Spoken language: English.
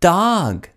dog.